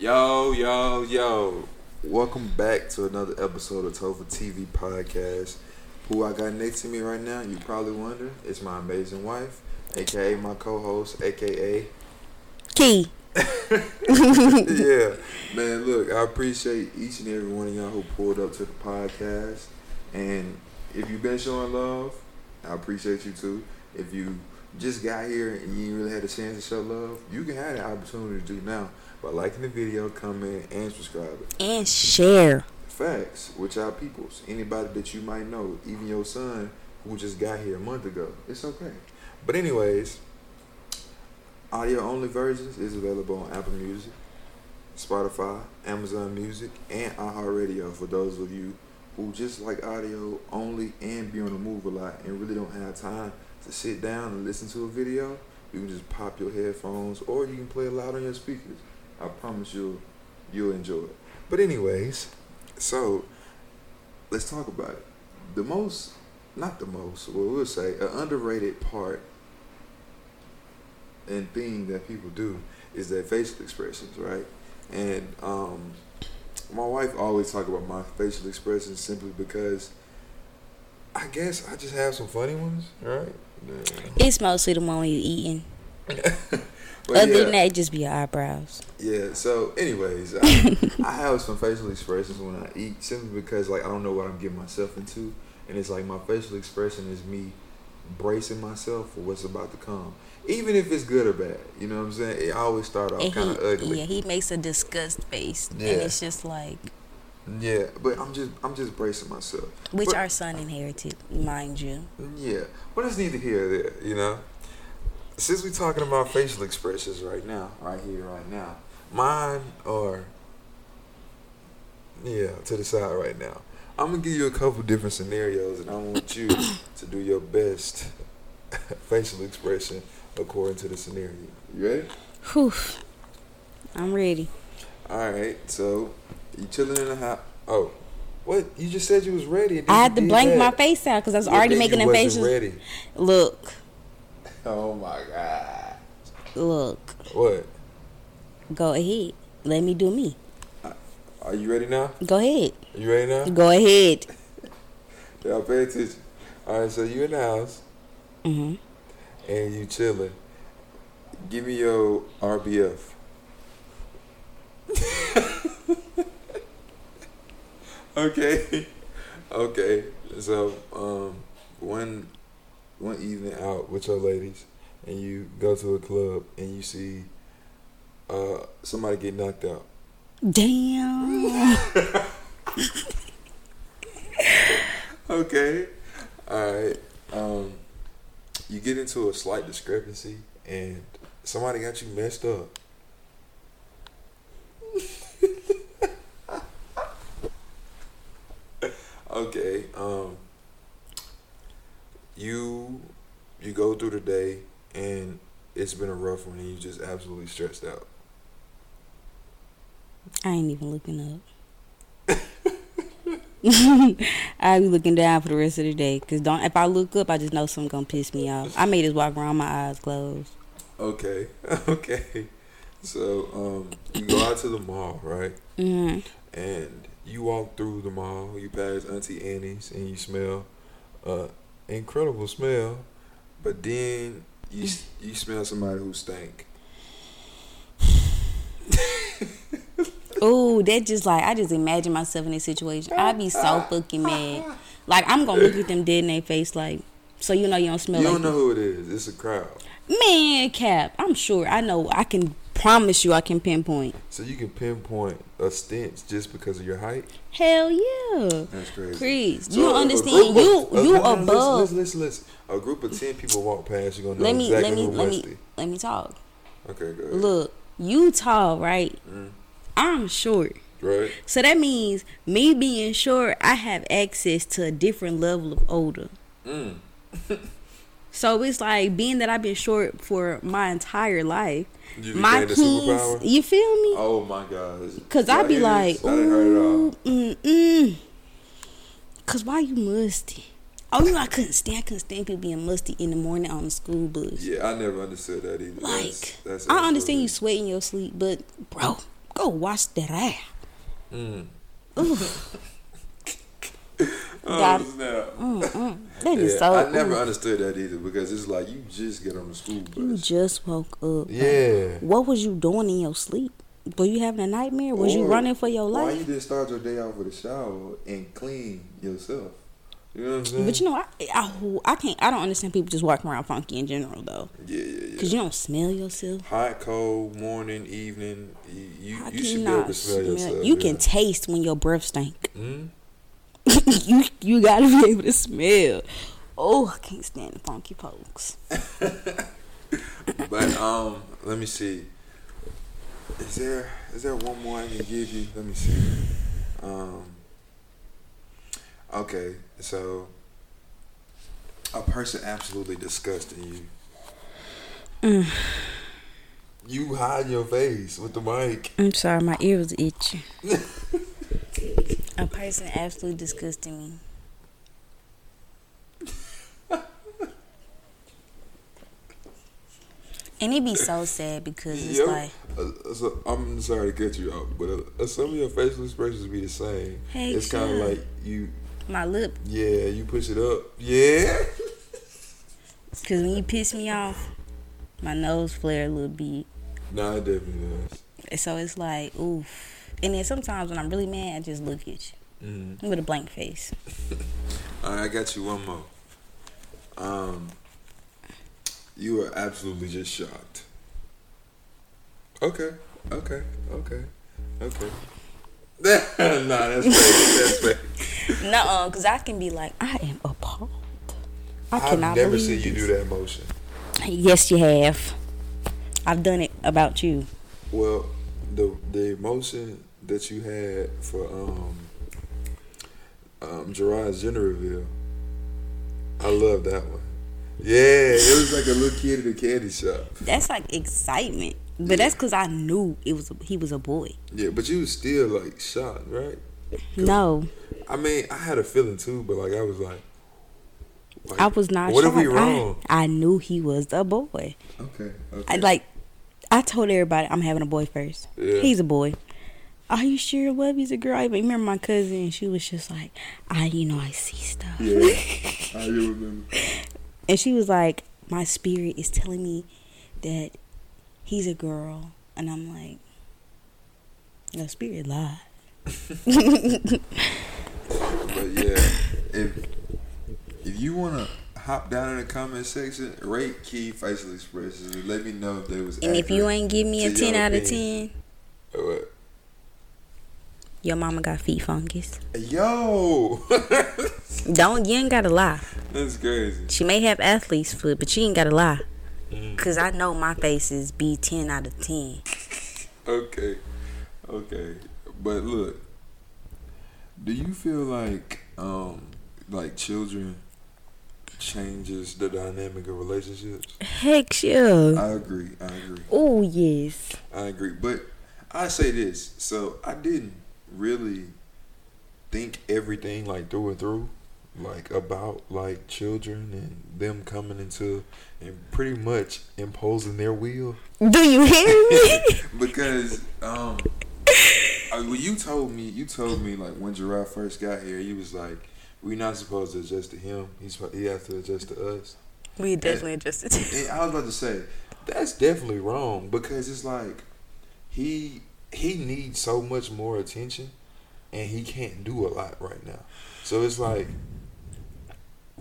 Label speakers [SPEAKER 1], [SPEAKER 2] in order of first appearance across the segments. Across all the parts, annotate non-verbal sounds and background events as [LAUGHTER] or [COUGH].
[SPEAKER 1] Yo, yo, yo. Welcome back to another episode of Topher TV Podcast. Who I got next to me right now, you probably wonder, it's my amazing wife, aka my co host, aka.
[SPEAKER 2] Key. [LAUGHS] [LAUGHS]
[SPEAKER 1] yeah, man, look, I appreciate each and every one of y'all who pulled up to the podcast. And if you've been showing love, I appreciate you too. If you just got here and you really had a chance to show love, you can have the opportunity to do now by liking the video, comment, and subscribing.
[SPEAKER 2] And share.
[SPEAKER 1] Facts with y'all peoples. Anybody that you might know, even your son who just got here a month ago. It's okay. But anyways, audio only versions is available on Apple Music, Spotify, Amazon Music, and iHeartRadio for those of you who just like audio only and be on the move a lot and really don't have time to sit down and listen to a video. You can just pop your headphones or you can play it loud on your speakers. I promise you'll you'll enjoy it. But anyways, so let's talk about it. The most, not the most, well, we'll say an underrated part and thing that people do is their facial expressions, right? And um, my wife always talk about my facial expressions simply because I guess I just have some funny ones, right?
[SPEAKER 2] It's mostly the one you eating. [LAUGHS] Other
[SPEAKER 1] yeah.
[SPEAKER 2] than that, it just be your eyebrows.
[SPEAKER 1] Yeah. So, anyways, I, [LAUGHS] I have some facial expressions when I eat, simply because like I don't know what I'm getting myself into, and it's like my facial expression is me bracing myself for what's about to come, even if it's good or bad. You know what I'm saying? It always start off kind of ugly.
[SPEAKER 2] yeah, he makes a disgust face,
[SPEAKER 1] Yeah.
[SPEAKER 2] and it's just like,
[SPEAKER 1] Yeah, but I'm just I'm just bracing myself.
[SPEAKER 2] which
[SPEAKER 1] But-
[SPEAKER 2] our son inherited, mind you.
[SPEAKER 1] Yeah, but it's neither here or there, you know. Since we're talking about facial expressions right now, right here, right now, mine are yeah to the side right now. I'm gonna give you a couple different scenarios, and I want you to do your best [LAUGHS] facial expression according to the scenario. You ready?
[SPEAKER 2] Whew. I'm ready.
[SPEAKER 1] All right. So you chilling in the house? Oh, what? You just said you was ready.
[SPEAKER 2] I had to blank
[SPEAKER 1] that.
[SPEAKER 2] my face out because I was
[SPEAKER 1] Yeah,
[SPEAKER 2] already making
[SPEAKER 1] you
[SPEAKER 2] them.
[SPEAKER 1] Ready.
[SPEAKER 2] Look,
[SPEAKER 1] Oh my god.
[SPEAKER 2] look.
[SPEAKER 1] What?
[SPEAKER 2] Go ahead. Let me do me.
[SPEAKER 1] Are you ready now?
[SPEAKER 2] Go ahead.
[SPEAKER 1] You ready now?
[SPEAKER 2] Go ahead. [LAUGHS]
[SPEAKER 1] Y'all pay attention. All right, so you in the house
[SPEAKER 2] hmm
[SPEAKER 1] and you chilling. Give me your RBF. [LAUGHS] okay, okay. So um, one one evening out with your ladies, and you go to a club and you see uh, somebody get knocked out.
[SPEAKER 2] Damn. [LAUGHS]
[SPEAKER 1] Okay. All right. Um, you get into a slight discrepancy, and somebody got you messed up. okay. Um, you you go through the day, and it's been a rough one, and you just absolutely stressed out.
[SPEAKER 2] I ain't even looking up. [LAUGHS] I be looking down for the rest of the day. Cause don't if I look up, I just know something gonna piss me off. I may just walk around my eyes closed.
[SPEAKER 1] Okay. [LAUGHS] Okay. So um, you go out to the mall, right?
[SPEAKER 2] hmm
[SPEAKER 1] and you walk through the mall, you pass Auntie Annie's, and you smell uh incredible smell, but then you you smell somebody who stank.
[SPEAKER 2] Ooh, that just like I just imagine myself in this situation. I'd be so fucking mad. Like I'm gonna look at them dead in their face, like, so you know you don't smell
[SPEAKER 1] You
[SPEAKER 2] like
[SPEAKER 1] don't know who it is. It's a crowd,
[SPEAKER 2] man, Cap. I'm sure I know. I can promise you, I can pinpoint.
[SPEAKER 1] so you can pinpoint a stench just because of your height.
[SPEAKER 2] Hell yeah,
[SPEAKER 1] That's crazy.
[SPEAKER 2] Chris.
[SPEAKER 1] So
[SPEAKER 2] you understand? You
[SPEAKER 1] of-
[SPEAKER 2] you
[SPEAKER 1] no,
[SPEAKER 2] above.
[SPEAKER 1] Listen, listen, listen, listen. A group of ten people walk past. You're gonna know
[SPEAKER 2] Let me
[SPEAKER 1] exactly
[SPEAKER 2] let me
[SPEAKER 1] who
[SPEAKER 2] let me let me talk.
[SPEAKER 1] Okay, good.
[SPEAKER 2] Look, you tall, right?
[SPEAKER 1] Mm.
[SPEAKER 2] I'm short.
[SPEAKER 1] Right.
[SPEAKER 2] So that means me being short, I have access to a different level of older.
[SPEAKER 1] Mm. [LAUGHS]
[SPEAKER 2] So it's like being that I've been short for my entire life.
[SPEAKER 1] You
[SPEAKER 2] my
[SPEAKER 1] gained a
[SPEAKER 2] kings,
[SPEAKER 1] superpower?
[SPEAKER 2] you feel me?
[SPEAKER 1] Oh my god!
[SPEAKER 2] Cause I'd be like,
[SPEAKER 1] this? I didn't heard it all.
[SPEAKER 2] ooh, mm mm. Cause why you musty? Oh, you know I couldn't stand, I couldn't stand people being musty in the morning on the school bus.
[SPEAKER 1] Yeah, I never understood that either.
[SPEAKER 2] Like,
[SPEAKER 1] That's- that's
[SPEAKER 2] I understand you sweat in your sleep, but bro, Go wash that ass.
[SPEAKER 1] Mm. [LAUGHS]
[SPEAKER 2] Got-
[SPEAKER 1] Oh, snap.
[SPEAKER 2] Mm-mm. That is
[SPEAKER 1] Yeah,
[SPEAKER 2] so.
[SPEAKER 1] I never
[SPEAKER 2] ooh.
[SPEAKER 1] understood that either because it's like you just get on the school bus.
[SPEAKER 2] You just woke up.
[SPEAKER 1] Yeah.
[SPEAKER 2] What was you doing in your sleep? Were you having a nightmare? Was you running for your life?
[SPEAKER 1] Why you didn't start your day off with a shower and clean yourself? You know what I'm saying?
[SPEAKER 2] But you know, I, I I can't. I don't understand people just walking around funky in general though,
[SPEAKER 1] yeah, yeah, yeah.
[SPEAKER 2] because you don't smell yourself.
[SPEAKER 1] Hot, cold, morning, evening. You you,
[SPEAKER 2] How
[SPEAKER 1] you
[SPEAKER 2] can
[SPEAKER 1] should
[SPEAKER 2] you
[SPEAKER 1] be able
[SPEAKER 2] not
[SPEAKER 1] to smell yourself.
[SPEAKER 2] You
[SPEAKER 1] yeah.
[SPEAKER 2] can taste when your breath stink.
[SPEAKER 1] Mm? [LAUGHS]
[SPEAKER 2] you you gotta be able to smell. Oh, I can't stand the funky folks. [LAUGHS]
[SPEAKER 1] But um, let me see. Is there is there one more I can give you? Let me see. Um. Okay, so a person absolutely disgusting you.
[SPEAKER 2] Mm.
[SPEAKER 1] You hide your face with the mic.
[SPEAKER 2] I'm sorry, my ear was itching. [LAUGHS] A person absolutely disgusting me. [LAUGHS] And it'd be so sad because it's
[SPEAKER 1] Yo,
[SPEAKER 2] like,
[SPEAKER 1] uh, so I'm sorry to cut you off, but uh, some of your facial expressions be the same.
[SPEAKER 2] Hey,
[SPEAKER 1] it's kind of like you,
[SPEAKER 2] my lip.
[SPEAKER 1] yeah, you push it up, yeah. [LAUGHS]
[SPEAKER 2] Because when you piss me off, my nose flare a little bit.
[SPEAKER 1] Nah, it definitely does.
[SPEAKER 2] So it's like, oof. And then sometimes when I'm really mad, I just look at you
[SPEAKER 1] Mm-hmm.
[SPEAKER 2] with a blank face. [LAUGHS]
[SPEAKER 1] All right, I got you one more. Um, you are absolutely just shocked. Okay, okay, okay, okay. [LAUGHS] nah, that's fake. That's fake. [LAUGHS]
[SPEAKER 2] No, because I can be like, I am appalled. I
[SPEAKER 1] I've
[SPEAKER 2] cannot
[SPEAKER 1] never seen you do that motion.
[SPEAKER 2] Yes, you have. I've done it about you.
[SPEAKER 1] Well, the the emotion that you had for um um Gerard's gender reveal, I love that one. Yeah, it was like a little kid in a candy shop.
[SPEAKER 2] That's like excitement, but that's because I knew it was he was a boy.
[SPEAKER 1] Yeah, but you was still like shocked, right?
[SPEAKER 2] No,
[SPEAKER 1] I mean, I had a feeling too, but like I was like, like,
[SPEAKER 2] I was not.
[SPEAKER 1] What if we
[SPEAKER 2] shocked. I-
[SPEAKER 1] wrong?
[SPEAKER 2] I, knew he was a boy.
[SPEAKER 1] Okay, okay.
[SPEAKER 2] I like. I told everybody I'm having a boy first.
[SPEAKER 1] Yeah.
[SPEAKER 2] He's a boy. Are you sure Webby's a girl? I remember my cousin. She was just like, I, you know, I see stuff.
[SPEAKER 1] yeah, [LAUGHS] I remember.
[SPEAKER 2] And she was like, My spirit is telling me that he's a girl. And I'm like, Your spirit lied.
[SPEAKER 1] But yeah, if if you wanna hop down in the comment section, rate key facial expressions, and let me know if there was.
[SPEAKER 2] And if you ain't give me a 10 out of. 10,
[SPEAKER 1] what?
[SPEAKER 2] Your mama got feet fungus.
[SPEAKER 1] Yo, [LAUGHS]
[SPEAKER 2] Don't, you ain't gotta lie.
[SPEAKER 1] that's crazy.
[SPEAKER 2] She may have athlete's foot, but she ain't gotta lie.
[SPEAKER 1] Mm.
[SPEAKER 2] Cause I know my faces be 10 out of 10.
[SPEAKER 1] Okay, okay, but look, do you feel like um like children changes the dynamic of relationships?
[SPEAKER 2] Heck yeah.
[SPEAKER 1] I agree. I agree.
[SPEAKER 2] Oh, yes.
[SPEAKER 1] I agree. But I say this. So I didn't really think everything like through and through, like about like children and them coming into and pretty much imposing their will.
[SPEAKER 2] Do you hear me? [LAUGHS]
[SPEAKER 1] because um, I, when you told me, you told me like when Gerard first got here, you was like, "We're not supposed to adjust to him. He's supposed- he has to adjust to us."
[SPEAKER 2] we definitely adjusted.
[SPEAKER 1] And I was about to say that's definitely wrong because it's like he he needs so much more attention and he can't do a lot right now. So it's like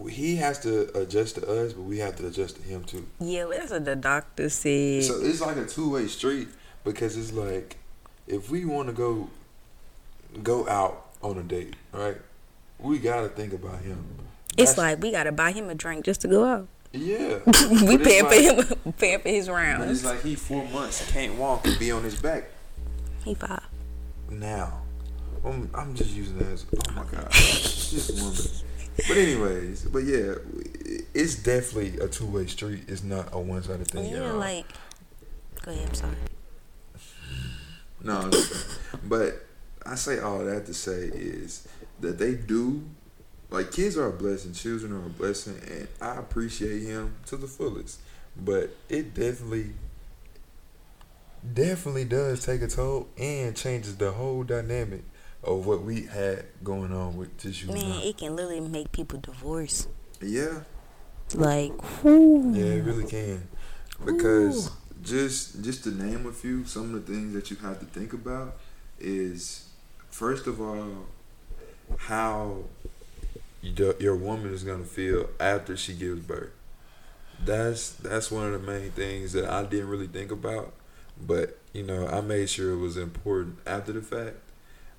[SPEAKER 1] he has to adjust to us, but we have to adjust to him too.
[SPEAKER 2] yeah, that's what the doctor said.
[SPEAKER 1] So it's like a two way street because it's like if we want to go go out on a date, right? We gotta think about him.
[SPEAKER 2] it's
[SPEAKER 1] That's-
[SPEAKER 2] like we gotta buy him a drink just to go out.
[SPEAKER 1] yeah, [LAUGHS]
[SPEAKER 2] we
[SPEAKER 1] But
[SPEAKER 2] paying
[SPEAKER 1] like-
[SPEAKER 2] for him, [LAUGHS] paying for his rounds.
[SPEAKER 1] it's like he four months can't walk and be on his back.
[SPEAKER 2] He five.
[SPEAKER 1] now. I'm, I'm just using that as oh my god, [LAUGHS] this woman. But anyways, but yeah, it's definitely a two way street. It's not a one sided thing.
[SPEAKER 2] Yeah, like. Go ahead. I'm sorry.
[SPEAKER 1] no, but I say all that to say is that they do. Like kids are a blessing, children are a blessing, and I appreciate him to the fullest. But it definitely definitely does take a toll and changes the whole dynamic of what we had going on with just you and
[SPEAKER 2] Man, it can literally make people divorce.
[SPEAKER 1] Yeah,
[SPEAKER 2] Like, whew.
[SPEAKER 1] yeah, it really can. Because just just to name a few, some of the things that you have to think about is first of all how your, your woman is gonna feel after she gives birth. That's that's one of the main things that I didn't really think about, but you know I made sure it was important after the fact.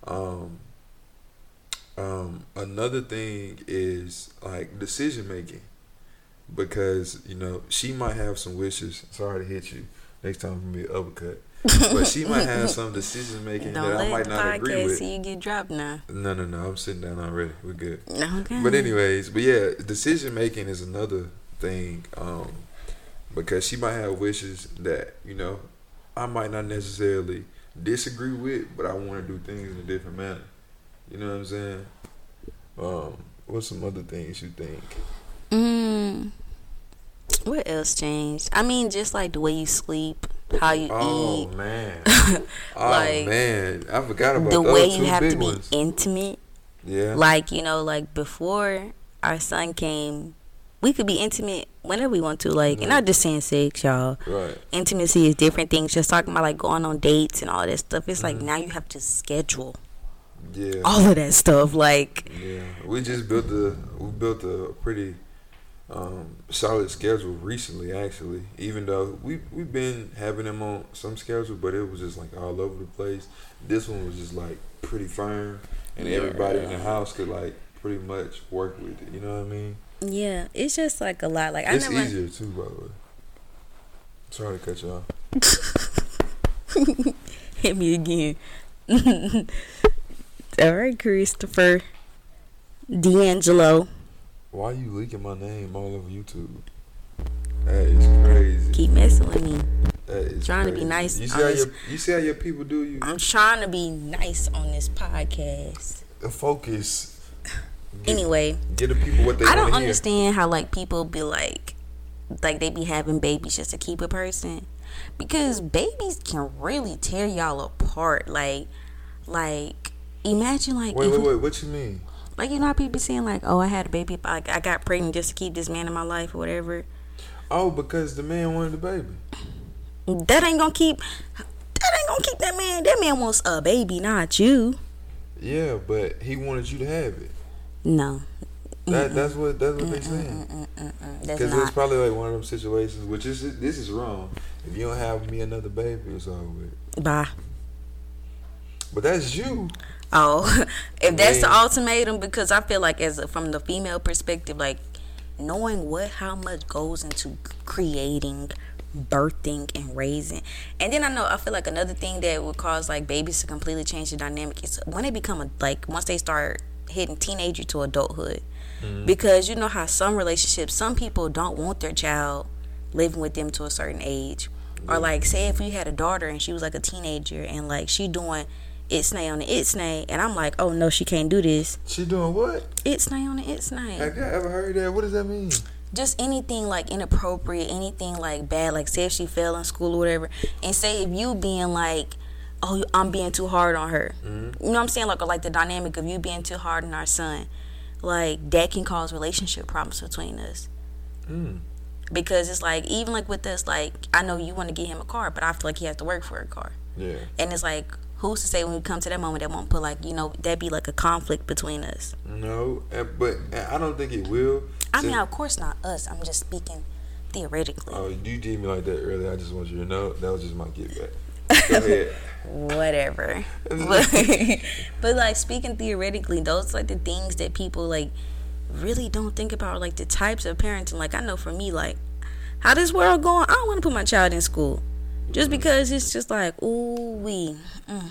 [SPEAKER 1] Um, um, another thing is like decision making, because you know she might have some wishes. Sorry to hit you. Next time I'm gonna be uppercut, but she might have [LAUGHS] some decision making that I might not agree with.
[SPEAKER 2] see you get dropped now.
[SPEAKER 1] No, no, no. I'm sitting down already. We're good.
[SPEAKER 2] Okay.
[SPEAKER 1] But anyways, but yeah, decision making is another thing. Um, because she might have wishes that you know I might not necessarily disagree with, but I want to do things in a different manner. You know what I'm saying? Um, what's some other things you think?
[SPEAKER 2] Mm, what else changed? I mean, just like the way you sleep, how you
[SPEAKER 1] Oh
[SPEAKER 2] eat, [LAUGHS] Oh
[SPEAKER 1] man, oh man, I forgot about
[SPEAKER 2] the way you have to be
[SPEAKER 1] ones.
[SPEAKER 2] intimate.
[SPEAKER 1] Yeah,
[SPEAKER 2] Like, you know, like before our son came, we could be intimate whenever we want to. Like, and
[SPEAKER 1] Right.
[SPEAKER 2] not just saying sex, y'all.
[SPEAKER 1] right.
[SPEAKER 2] Intimacy is different things. Just talking about like going on dates and all that stuff. It's like
[SPEAKER 1] Mhm.
[SPEAKER 2] now you have to schedule
[SPEAKER 1] Yeah,
[SPEAKER 2] all of that stuff. Like,
[SPEAKER 1] Yeah, we just built a we built a pretty um, solid schedule recently. Actually, even though we we've been having them on some schedule, but it was just like all over the place. This one was just like pretty firm, and everybody in the house could like pretty much work with it. You know what I mean?
[SPEAKER 2] Yeah, it's just like a lot. Like, I
[SPEAKER 1] it's
[SPEAKER 2] never.
[SPEAKER 1] easier too, by the way. Sorry to cut you off. [LAUGHS]
[SPEAKER 2] Hit me again. [LAUGHS] All right, Christopher D'Angelo.
[SPEAKER 1] Why are you leaking my name all over YouTube? That is crazy.
[SPEAKER 2] Keep messing with me.
[SPEAKER 1] That is
[SPEAKER 2] trying to be nice
[SPEAKER 1] You see how
[SPEAKER 2] this-
[SPEAKER 1] your you see how your people do you?
[SPEAKER 2] I'm trying to be nice on this podcast.
[SPEAKER 1] The focus.
[SPEAKER 2] Anyway,
[SPEAKER 1] get the people what they
[SPEAKER 2] I don't
[SPEAKER 1] wanna hear.
[SPEAKER 2] understand how like people be like, like they be having babies just to keep a person, because babies can really tear y'all apart. Like, like imagine like
[SPEAKER 1] Wait, wait, wait. What you mean?
[SPEAKER 2] like you know how people be saying like, oh I had a baby, like I got pregnant just to keep this man in my life or whatever.
[SPEAKER 1] Oh, because the man wanted the baby.
[SPEAKER 2] That ain't gonna keep. That ain't gonna keep that man. That man wants a baby, not you.
[SPEAKER 1] Yeah, but he wanted you to have it.
[SPEAKER 2] No,
[SPEAKER 1] That that's what that's what they saying. Because it's probably like one of them situations, which is this is wrong. If you don't have me another baby, it's all with.
[SPEAKER 2] Bye.
[SPEAKER 1] But that's you.
[SPEAKER 2] Oh, [LAUGHS] if that's the ultimatum, because I feel like as a, from the female perspective, like knowing what how much goes into creating, birthing, and raising, and then I know I feel like another thing that would cause like babies to completely change the dynamic is when they become a, like once they start hitting teenager to adulthood, mm-hmm. because you know how some relationships, some people don't want their child living with them to a certain age, or like say if you had a daughter and she was like a teenager and like she doing it's nay on the it's nay, and I'm like, oh no, she can't do this.
[SPEAKER 1] She doing what?
[SPEAKER 2] It's nay on the it's nay.
[SPEAKER 1] Have you ever heard that? What does that mean?
[SPEAKER 2] Just anything like inappropriate, anything like bad, like say if she fell in school or whatever, and say if you being like, oh, I'm being too hard on her. You know what I'm saying? Like, like the dynamic of you being too hard on our son, like that can cause relationship problems between us.
[SPEAKER 1] Mm.
[SPEAKER 2] Because it's like even like with us, like I know you want to get him a car, but I feel like he has to work for a car.
[SPEAKER 1] Yeah.
[SPEAKER 2] And it's like, who's to say when we come to that moment that won't put like, you know, that be like a conflict between us.
[SPEAKER 1] No, but I don't think it will.
[SPEAKER 2] I mean, of course not us. I'm just speaking theoretically.
[SPEAKER 1] Oh, you did me like that earlier. I just want you to know that was just my get back.
[SPEAKER 2] Whatever. [LAUGHS] but, [LAUGHS] but like speaking theoretically, those like the things that people like really don't think about, like the types of parenting. Like I know for me, like how this world going, I don't want to put my child in school, just because it's just like ooh we. Mm.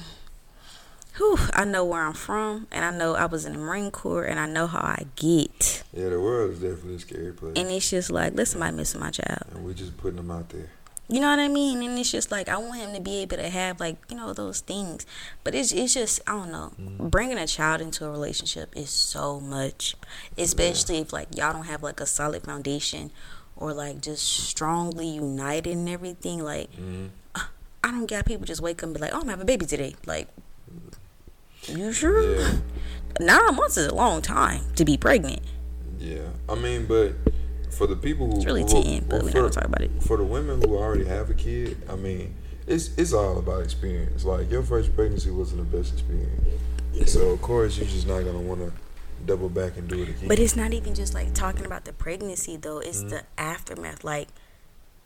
[SPEAKER 2] Whew, I know where I'm from, and I know I was in the Marine Corps, and I know how I get.
[SPEAKER 1] Yeah, the world is definitely a scary place,
[SPEAKER 2] And it's just like, let somebody missing my child.
[SPEAKER 1] and we're just putting them out there.
[SPEAKER 2] You know what I mean? And it's just like I want him to be able to have like you know those things, but it's it's just I don't know. Bringing a child into a relationship is so much, especially if like y'all don't have like a solid foundation or like just strongly united and everything. Like
[SPEAKER 1] Mhm. [SIGHS]
[SPEAKER 2] I don't get people just wake up and be like, "Oh, I'm have a baby today." Like, you sure?
[SPEAKER 1] Yeah. [LAUGHS]
[SPEAKER 2] Nine months is a long time to be pregnant.
[SPEAKER 1] Yeah, I mean, but for the people who
[SPEAKER 2] It's really
[SPEAKER 1] who-
[SPEAKER 2] 10, but we're not gonna talk about it.
[SPEAKER 1] For the women who already have a kid, I mean, it's it's all about experience. Like your first pregnancy wasn't the best experience, so of course you're just not gonna want to double back and do it again.
[SPEAKER 2] But it's not even just like talking about the pregnancy though. It's
[SPEAKER 1] Mm-hmm.
[SPEAKER 2] the aftermath. Like,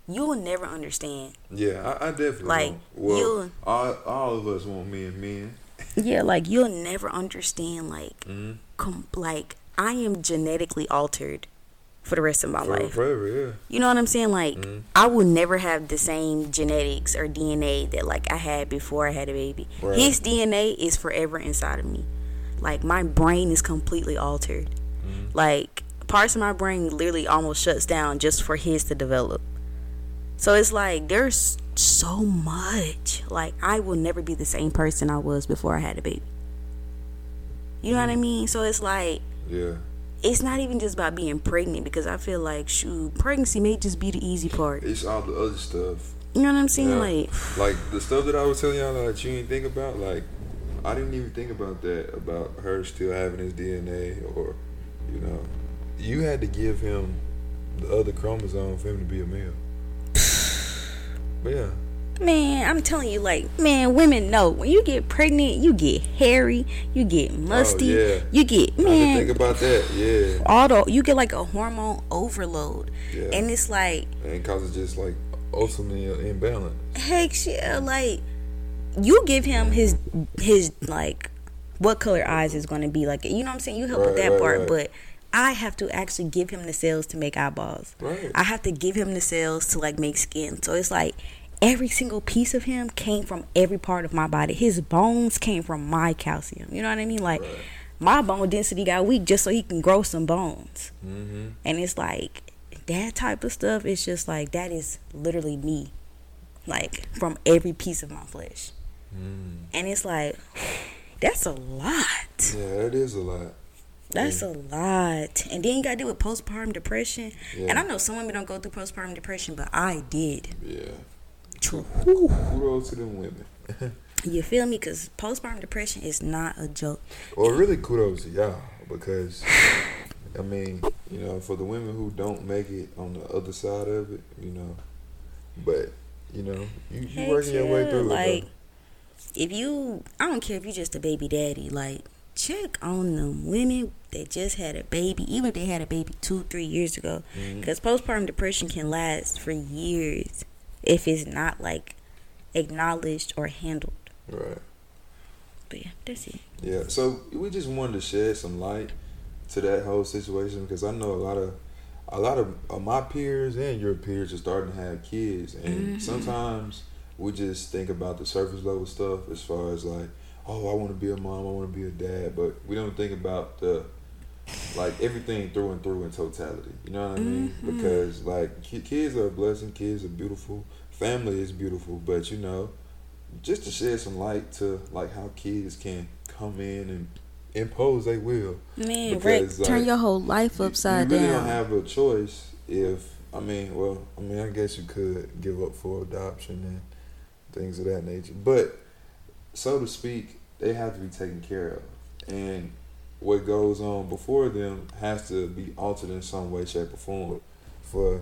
[SPEAKER 2] you'll never understand.
[SPEAKER 1] yeah, I, I definitely
[SPEAKER 2] Like,
[SPEAKER 1] won't. well,
[SPEAKER 2] you-
[SPEAKER 1] all all of us want men, men. [LAUGHS]
[SPEAKER 2] Yeah, like you'll never understand. Like,
[SPEAKER 1] Mhm.
[SPEAKER 2] com- like I am genetically altered for the rest of my
[SPEAKER 1] For,
[SPEAKER 2] life.
[SPEAKER 1] forever, yeah.
[SPEAKER 2] You know what I'm saying? Like,
[SPEAKER 1] Mhm.
[SPEAKER 2] I will never have the same genetics or DNA that like I had before I had a baby.
[SPEAKER 1] Right.
[SPEAKER 2] His DNA is forever inside of me. Like my brain is completely altered.
[SPEAKER 1] Mm-hmm.
[SPEAKER 2] Like parts of my brain literally almost shuts down just for his to develop. So it's like there's so much. Like I will never be the same person I was before I had a baby. You know what I
[SPEAKER 1] Mm-hmm.
[SPEAKER 2] mean? So it's like
[SPEAKER 1] Yeah.
[SPEAKER 2] It's not even just about being pregnant because I feel like shoot, pregnancy may just be the easy part.
[SPEAKER 1] It's all the other stuff.
[SPEAKER 2] You know what I'm saying?
[SPEAKER 1] Yeah.
[SPEAKER 2] Like
[SPEAKER 1] Like the stuff that I was telling y'all that you didn't think about, like I didn't even think about that about her still having his DNA or you know. You had to give him the other chromosome for him to be a male. [SIGHS] But yeah.
[SPEAKER 2] Man, I'm telling you, like, man, women know when you get pregnant, you get hairy, you get oh, musty,
[SPEAKER 1] Oh, yeah.
[SPEAKER 2] you get man,
[SPEAKER 1] think about that, yeah.
[SPEAKER 2] all the you get like a hormone overload,
[SPEAKER 1] Yeah.
[SPEAKER 2] and it's like,
[SPEAKER 1] And causes just like ultimately an imbalance.
[SPEAKER 2] heck, yeah, like, you give him his his like what color eyes is going to be like, you know what I'm saying? You help with that
[SPEAKER 1] right,
[SPEAKER 2] part,
[SPEAKER 1] right.
[SPEAKER 2] but I have to actually give him the cells to make eyeballs.
[SPEAKER 1] Right.
[SPEAKER 2] I have to give him the cells to like make skin. So it's like every single piece of him came from every part of my body. His bones came from my calcium. You know what I mean? Like
[SPEAKER 1] Right.
[SPEAKER 2] my bone density got weak just so he can grow some bones.
[SPEAKER 1] Mm-hmm.
[SPEAKER 2] And it's like that type of stuff. It's just like that is literally me, like from every piece of my flesh.
[SPEAKER 1] Mm.
[SPEAKER 2] And it's like that's a lot.
[SPEAKER 1] Yeah, that is a lot.
[SPEAKER 2] That's a lot. And then you got to deal with postpartum depression.
[SPEAKER 1] Yeah.
[SPEAKER 2] And I know some women don't go through postpartum depression, but I did.
[SPEAKER 1] Yeah.
[SPEAKER 2] True.
[SPEAKER 1] Kudos to them women. [LAUGHS]
[SPEAKER 2] You feel me? Because postpartum depression is not a joke.
[SPEAKER 1] Well, really, kudos to y'all because, I mean, you know, for the women who don't make it on the other side of it, you know, but you know, you, you working your way through
[SPEAKER 2] Like,
[SPEAKER 1] it.
[SPEAKER 2] if you, I don't care if you're just a baby daddy, like, check on them women that just had a baby, even if they had a baby two, three years ago.
[SPEAKER 1] Mm-hmm.
[SPEAKER 2] Because postpartum depression can last for years if it's not, like, acknowledged or handled.
[SPEAKER 1] Right.
[SPEAKER 2] But yeah, that's it.
[SPEAKER 1] Yeah. So we just wanted to shed some light to that whole situation because I know a lot of a lot of, of my peers and your peers are starting to have kids, and
[SPEAKER 2] Mhm.
[SPEAKER 1] sometimes we just think about the surface level stuff as far as like, oh, I want to be a mom, I want to be a dad, but we don't think about the like everything through and through in totality. You know what I mean?
[SPEAKER 2] Mhm.
[SPEAKER 1] Because like kids are a blessing, kids are beautiful, family is beautiful, but you know, just to shed some light to like how kids can come in and impose their will.
[SPEAKER 2] Man,
[SPEAKER 1] Because,
[SPEAKER 2] Rick, turn your whole life upside
[SPEAKER 1] you really
[SPEAKER 2] down.
[SPEAKER 1] don't have a choice if I mean, well, I mean, I guess you could give up for adoption and things of that nature, but so to speak, they have to be taken care of, and what goes on before them has to be altered in some way, shape, or form for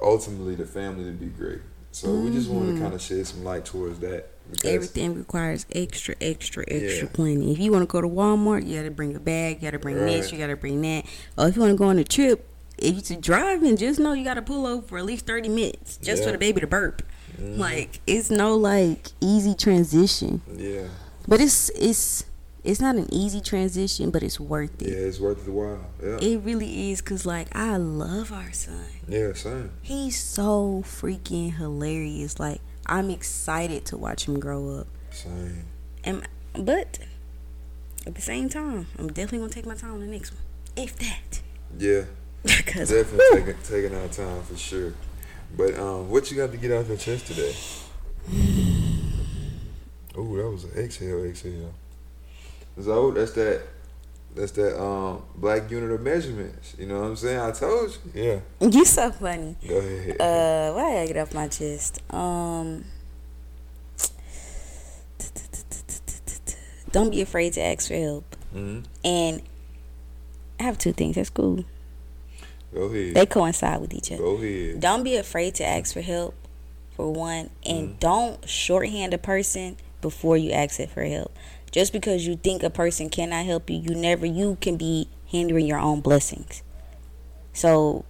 [SPEAKER 1] ultimately the family to be great. So we just wanted to kind of shed some light towards that.
[SPEAKER 2] Everything requires extra, extra, extra
[SPEAKER 1] Yeah.
[SPEAKER 2] plenty. If you want to go to Walmart, you got to bring a bag. You got to bring this. You got to bring that. Or if you want to go on a trip, if you're driving, just know you got to pull over for at least thirty minutes just for the baby to burp.
[SPEAKER 1] Mhm.
[SPEAKER 2] Like it's no like easy transition,
[SPEAKER 1] yeah,
[SPEAKER 2] but it's it's it's not an easy transition, but it's worth it.
[SPEAKER 1] yeah, it's worth the while. Yeah,
[SPEAKER 2] It really is, cause like I love our son.
[SPEAKER 1] yeah, same.
[SPEAKER 2] He's so freaking hilarious. Like I'm excited to watch him grow up.
[SPEAKER 1] Same.
[SPEAKER 2] And but at the same time, I'm definitely gonna take my time on the next one, if that.
[SPEAKER 1] Yeah, [LAUGHS]
[SPEAKER 2] Because
[SPEAKER 1] definitely taking taking our time for sure. But um, what you got to get out your chest today? [SIGHS] Oh, that was an exhale, exhale. So that's that. That's that um, black unit of measurements. You know what I'm saying? I told you. Yeah.
[SPEAKER 2] You so funny.
[SPEAKER 1] Go ahead.
[SPEAKER 2] Uh, why did I get off my chest? Um, don't be afraid to ask for help.
[SPEAKER 1] Mm-hmm.
[SPEAKER 2] And I have two things. That's cool.
[SPEAKER 1] Go ahead.
[SPEAKER 2] They coincide with each other.
[SPEAKER 1] Go ahead.
[SPEAKER 2] Don't be afraid to ask for help, for one, and
[SPEAKER 1] mm-hmm.
[SPEAKER 2] don't shorthand a person before you ask it for help. Just because you think a person cannot help you, you never you can be hindering your own blessings. So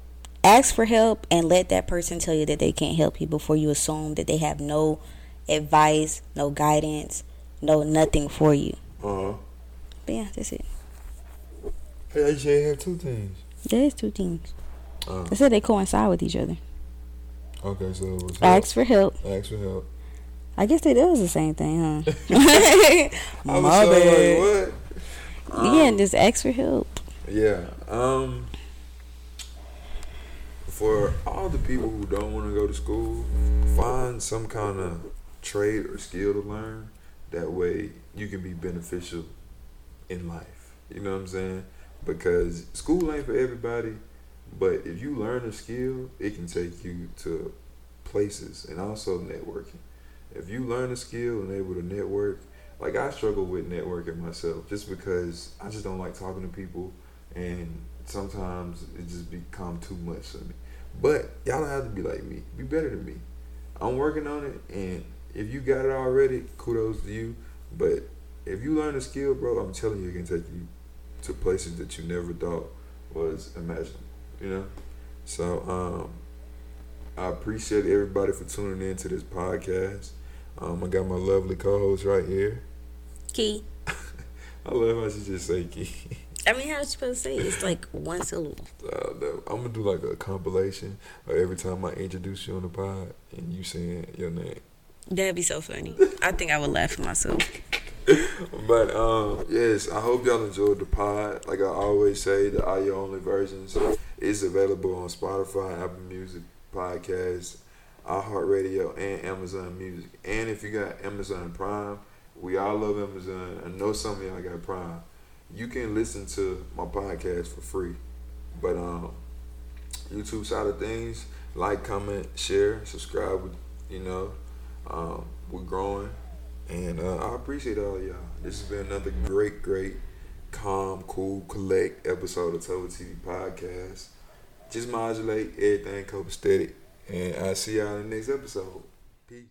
[SPEAKER 2] ask for help and let that person tell you that they can't help you before you assume that they have no advice, no guidance, no nothing for you.
[SPEAKER 1] Uh huh.
[SPEAKER 2] But yeah, that's it.
[SPEAKER 1] Hey, should have two things.
[SPEAKER 2] There's two things.
[SPEAKER 1] Uh,
[SPEAKER 2] I said they coincide with each other.
[SPEAKER 1] okay, so
[SPEAKER 2] Ask for help.
[SPEAKER 1] Ask for help.
[SPEAKER 2] I guess they was the same thing, huh? [LAUGHS] [LAUGHS] My bad.
[SPEAKER 1] like, what?
[SPEAKER 2] yeah, just ask for help.
[SPEAKER 1] Yeah. Um. For all the people who don't want to go to school, find some kind of trade or skill to learn. That way, you can be beneficial in life. You know what I'm saying? Because school ain't for everybody, but if you learn a skill, it can take you to places and also networking. If you learn a skill and able to network, like I struggle with networking myself just because I just don't like talking to people and sometimes it just become too much for me. But y'all don't have to be like me. Be better than me. I'm working on it and if you got it already, kudos to you. But if you learn a skill, bro, I'm telling you it can take you to places that you never thought was imaginable. You know? So um I appreciate everybody for tuning in to this podcast. Um, I got my lovely co-host right here.
[SPEAKER 2] Key. [LAUGHS]
[SPEAKER 1] I love how she just say key.
[SPEAKER 2] I mean, how you supposed to say it? It's like one syllable.
[SPEAKER 1] Uh, I'm gonna do like a compilation of every time I introduce you on the pod and you saying your name.
[SPEAKER 2] That'd be so funny. I think I would laugh at myself. [LAUGHS]
[SPEAKER 1] But um, yes, I hope y'all enjoyed the pod. Like I always say, the audio only versions is available on Spotify, Apple Music, Podcasts, iHeartRadio, and Amazon Music. And if you got Amazon Prime, we all love Amazon. I know some of y'all got Prime. You can listen to my podcast for free. But um, YouTube side of things, like, comment, share, subscribe. You know, um, we're growing. And uh, I appreciate all y'all. This has been another great, great, calm, cool, collect episode of Topher TV Podcast. Just modulate everything copacetic. And I'll see y'all in the next episode. Peace.